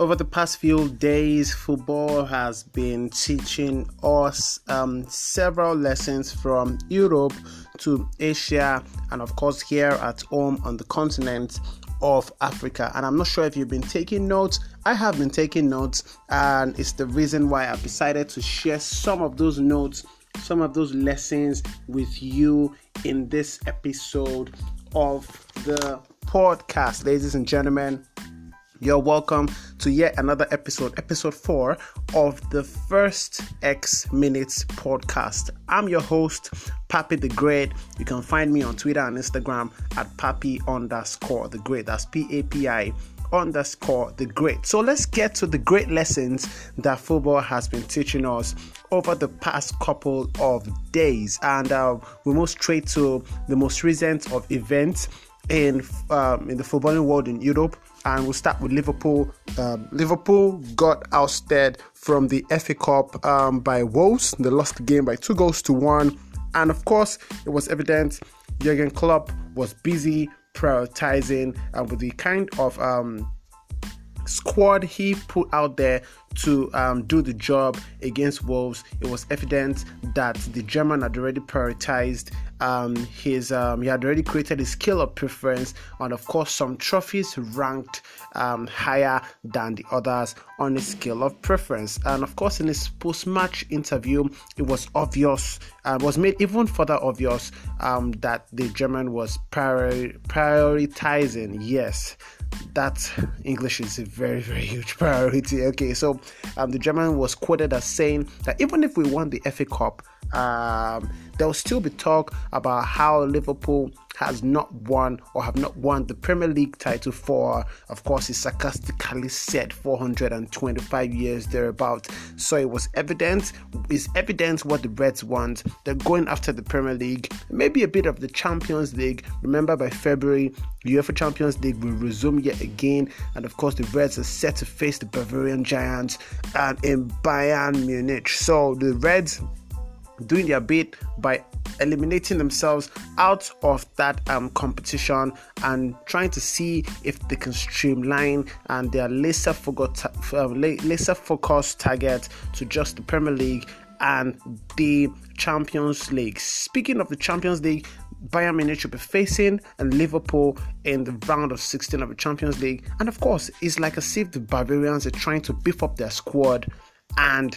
over the past few days, football has been teaching us um, several lessons from Europe to Asia, and of course, here at home on the continent of Africa. And I'm not sure if you've been taking notes. I have been taking notes, and it's the reason why I've decided to share some of those notes, some of those lessons with you in this episode of the podcast, ladies and gentlemen. You're welcome to yet another episode, episode four of the First X Minutes podcast. I'm your host, Papi the Great. You can find me on Twitter and Instagram at Papi underscore the Great. That's P A P I underscore the great. So let's get to the great lessons that football has been teaching us over the past couple of days. And uh, we move straight to the most recent of events in um, in the footballing world in Europe and we'll start with Liverpool. Um, Liverpool got ousted from the FA Cup um, by Wolves. They lost the game by two goals to one, and of course, it was evident Jurgen Klopp was busy prioritizing and uh, with the kind of um, squad he put out there to um, do the job against Wolves, it was evident that the German had already prioritized um, his, um, he had already created his skill of preference, and of course, some trophies ranked um, higher than the others on his scale of preference. And of course, in his post match interview, it was obvious, uh, was made even further obvious um, that the German was priori- prioritizing, yes that English is a very, very huge priority. Okay, so um, the German was quoted as saying that even if we won the FA Cup, um, there will still be talk about how Liverpool has not won or have not won the Premier League title for, of course, he sarcastically said 425 years thereabout. So it was evident, it's evident what the Reds want. They're going after the Premier League, maybe a bit of the Champions League. Remember, by February, the UEFA Champions League will resume yet again, and of course, the Reds are set to face the Bavarian Giants and in Bayern Munich. So the Reds doing their bit by eliminating themselves out of that um, competition and trying to see if they can streamline and their laser focused, uh, laser focused target to just the Premier League and the Champions League. Speaking of the Champions League, Bayern Munich will be facing and Liverpool in the round of 16 of the Champions League. And of course, it's like as if the Bavarians are trying to beef up their squad and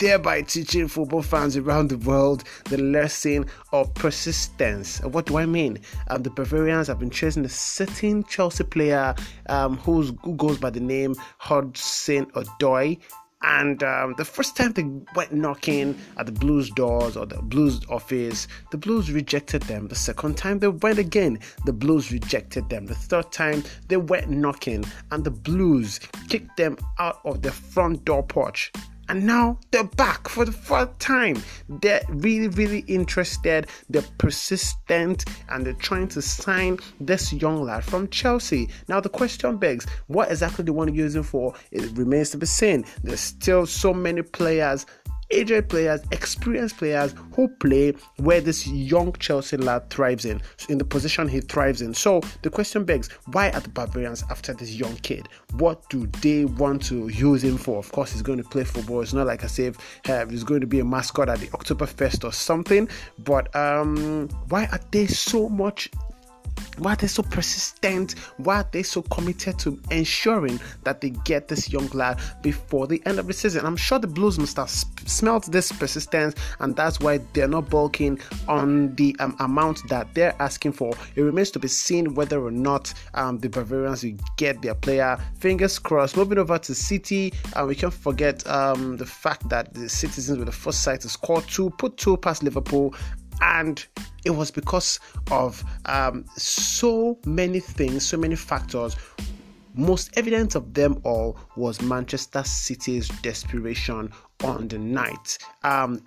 thereby teaching football fans around the world the lesson of persistence. What do I mean? Um, the Bavarians have been chasing a certain Chelsea player um, who goes by the name Hudson Odoi. And um, the first time they went knocking at the Blues doors or the Blues office, the Blues rejected them. The second time they went again, the Blues rejected them. The third time they went knocking, and the Blues kicked them out of the front door porch and now they're back for the fourth time. They're really, really interested, they're persistent, and they're trying to sign this young lad from Chelsea. Now, the question begs what exactly they want to use him for? It remains to be seen. There's still so many players aged players, experienced players who play where this young Chelsea lad thrives in, in the position he thrives in. So the question begs, why are the Bavarians after this young kid? What do they want to use him for? Of course, he's going to play football. It's not like I say uh, he's going to be a mascot at the Oktoberfest or something. But um, why are they so much why are they so persistent? Why are they so committed to ensuring that they get this young lad before the end of the season? I'm sure the Blues must have smelt this persistence, and that's why they're not bulking on the um, amount that they're asking for. It remains to be seen whether or not um, the Bavarians will get their player. Fingers crossed. Moving over to City, uh, we can't forget um, the fact that the citizens were the first side to score two, put two past Liverpool, and it was because of um, so many things, so many factors. Most evident of them all was Manchester City's desperation on the night. Um,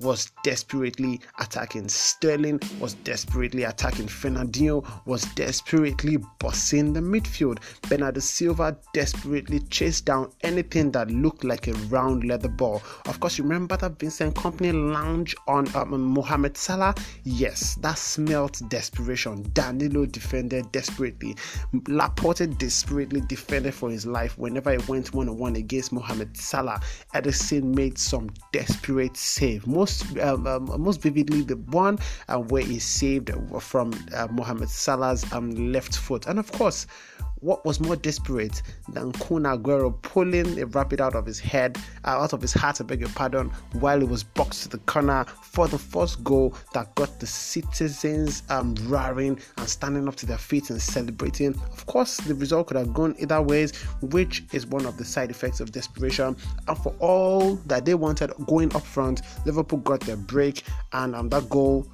was desperately attacking. Sterling was desperately attacking. Fernandinho was desperately bossing the midfield. Bernardo Silva desperately chased down anything that looked like a round leather ball. Of course, you remember that Vincent Kompany lounge on um, Mohamed Salah? Yes, that smelt desperation. Danilo defended desperately. Laporte desperately defended for his life whenever he went one on one against Mohamed Salah. Ederson made some desperate save. Most um, um, most vividly, the one uh, where he saved from uh, Mohamed Salah's um, left foot, and of course, what was more desperate than Kun Aguero pulling a rabbit out of his head, uh, out of his heart, I beg your pardon, while he was boxed to the corner for the first goal that got the citizens um, roaring and standing up to their feet and celebrating. Of course, the result could have gone either ways, which is one of the side effects of desperation. And for all that they wanted going up front, Liverpool got their break, and um, that goal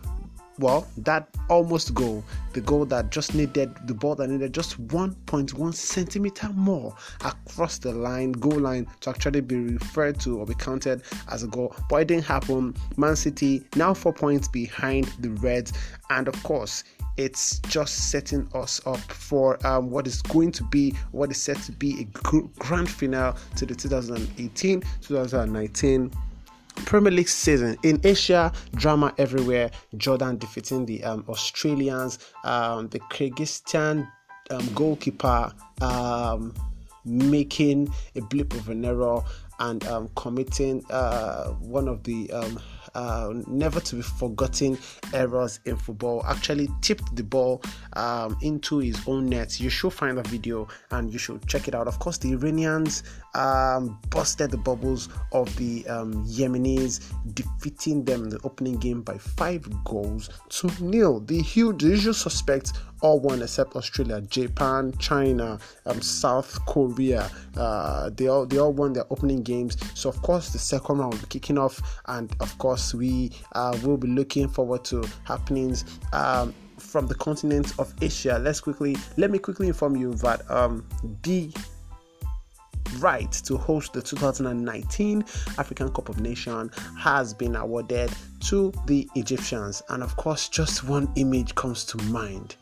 well, that almost goal, the goal that just needed the ball that needed just 1.1 centimeter more across the line, goal line, to actually be referred to or be counted as a goal. But it didn't happen. Man City now four points behind the Reds, and of course, it's just setting us up for um, what is going to be what is set to be a grand finale to the 2018 2019 Premier League season in Asia, drama everywhere. Jordan defeating the um, Australians, um, the Kyrgyzstan um, goalkeeper um, making a blip of an error and um, committing uh, one of the um, uh, never to be forgotten errors in football. Actually, tipped the ball um, into his own net. You should find the video and you should check it out. Of course, the Iranians um, busted the bubbles of the um, Yemenis, defeating them in the opening game by five goals to nil. The huge, the usual suspects all won except Australia, Japan, China, um, South Korea. Uh, they all they all won their opening games. So of course the second round will be kicking off, and of course we uh, will be looking forward to happenings. Um, from the continent of Asia, let's quickly let me quickly inform you that um, the right to host the 2019 African Cup of Nations has been awarded to the Egyptians. And of course, just one image comes to mind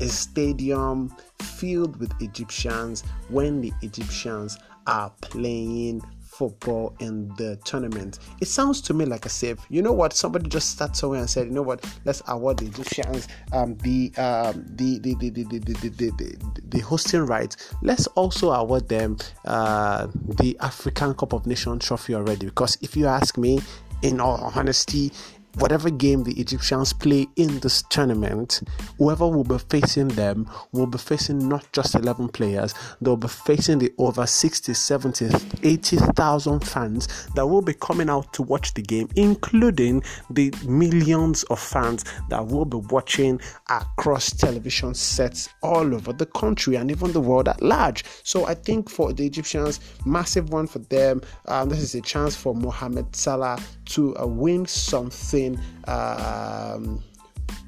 a stadium filled with Egyptians when the Egyptians are playing football in the tournament. It sounds to me like a save. You know what? Somebody just started somewhere and said, you know what? Let's award the Egyptians um, the, um, the, the, the, the, the, the, the, the hosting rights. Let's also award them uh, the African Cup of Nations trophy already. Because if you ask me, in all honesty, whatever game the Egyptians play in this tournament, whoever will be facing them will be facing not just 11 players, they'll be facing the over 60, 70, 80,000 fans that will be coming out to watch the game, including the millions of fans that will be watching across television sets all over the country and even the world at large. So I think for the Egyptians, massive one for them. Um, this is a chance for Mohamed Salah to uh, win something um,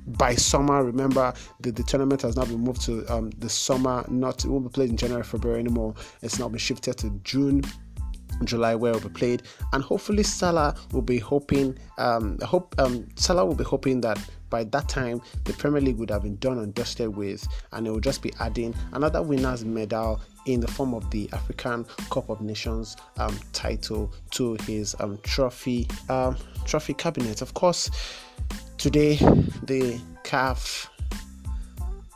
by summer. Remember, the, the tournament has now been moved to um, the summer. Not it won't be played in January, February anymore. It's now been shifted to June. July where it will be played, and hopefully Salah will be hoping. Um, hope um, Salah will be hoping that by that time the Premier League would have been done and dusted with, and it would just be adding another winners medal in the form of the African Cup of Nations um, title to his um, trophy um, trophy cabinet. Of course, today the CAF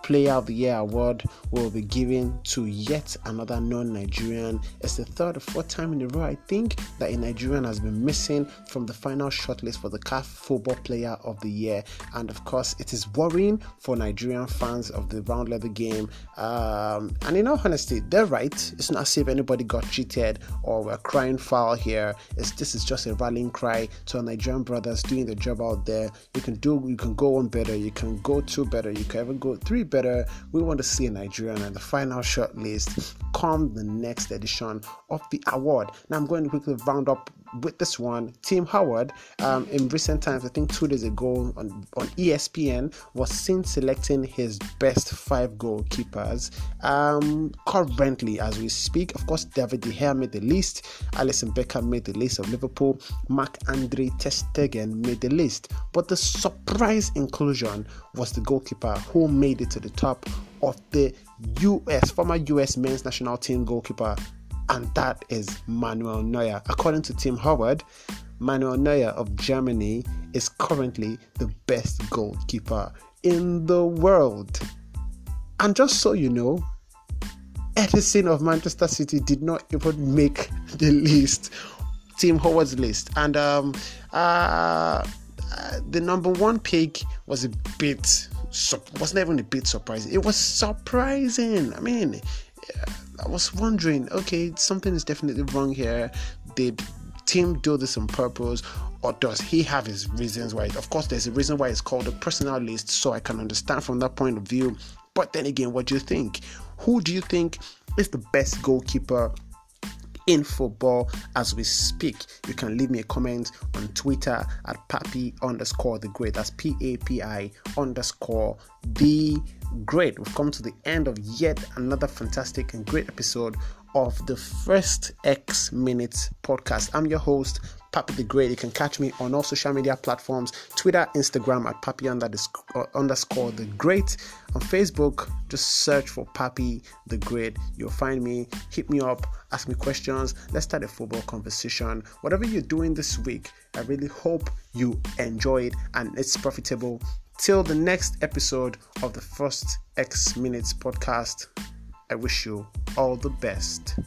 Player of the Year award will be given to yet another non Nigerian. It's the third or fourth time in a row, I think, that a Nigerian has been missing from the final shortlist for the CAF Football Player of the Year. And of course, it is worrying for Nigerian fans of the round leather game. Um, and in all honesty, they're right. It's not as if anybody got cheated or we're crying foul here. It's, this is just a rallying cry to our Nigerian brothers doing the job out there. You can do, you can go one better, you can go two better, you can even go three better. We want to see Nigeria and the final short list come the next edition of the award. Now I'm going to quickly round up with this one, Tim Howard, um, in recent times, I think two days ago on, on ESPN, was seen selecting his best five goalkeepers. Um, currently, as we speak, of course, David De Gea made the list, Alisson Becker made the list of Liverpool, Marc Andre Ter Stegen made the list. But the surprise inclusion was the goalkeeper who made it to the top of the US, former US men's national team goalkeeper, and that is Manuel Neuer. According to Tim Howard, Manuel Neuer of Germany is currently the best goalkeeper in the world. And just so you know, Ederson of Manchester City did not even make the list, Tim Howard's list. And um, uh, the number one pick was a bit, wasn't even a bit surprising. It was surprising. I mean, I was wondering, okay, something is definitely wrong here. Did Tim do this on purpose, or does he have his reasons why? Of course, there's a reason why it's called a personal list, so I can understand from that point of view. But then again, what do you think? Who do you think is the best goalkeeper in football as we speak. You can leave me a comment on Twitter at papi underscore the great. That's P A P I underscore the great. We've come to the end of yet another fantastic and great episode of the first X Minutes podcast. I'm your host, Papi the Great. You can catch me on all social media platforms Twitter, Instagram at Papi uh, underscore the Great. On Facebook, just search for Papi the Great. You'll find me. Hit me up, ask me questions. Let's start a football conversation. Whatever you're doing this week, I really hope you enjoy it and it's profitable. Till the next episode of the first X Minutes podcast, I wish you all the best.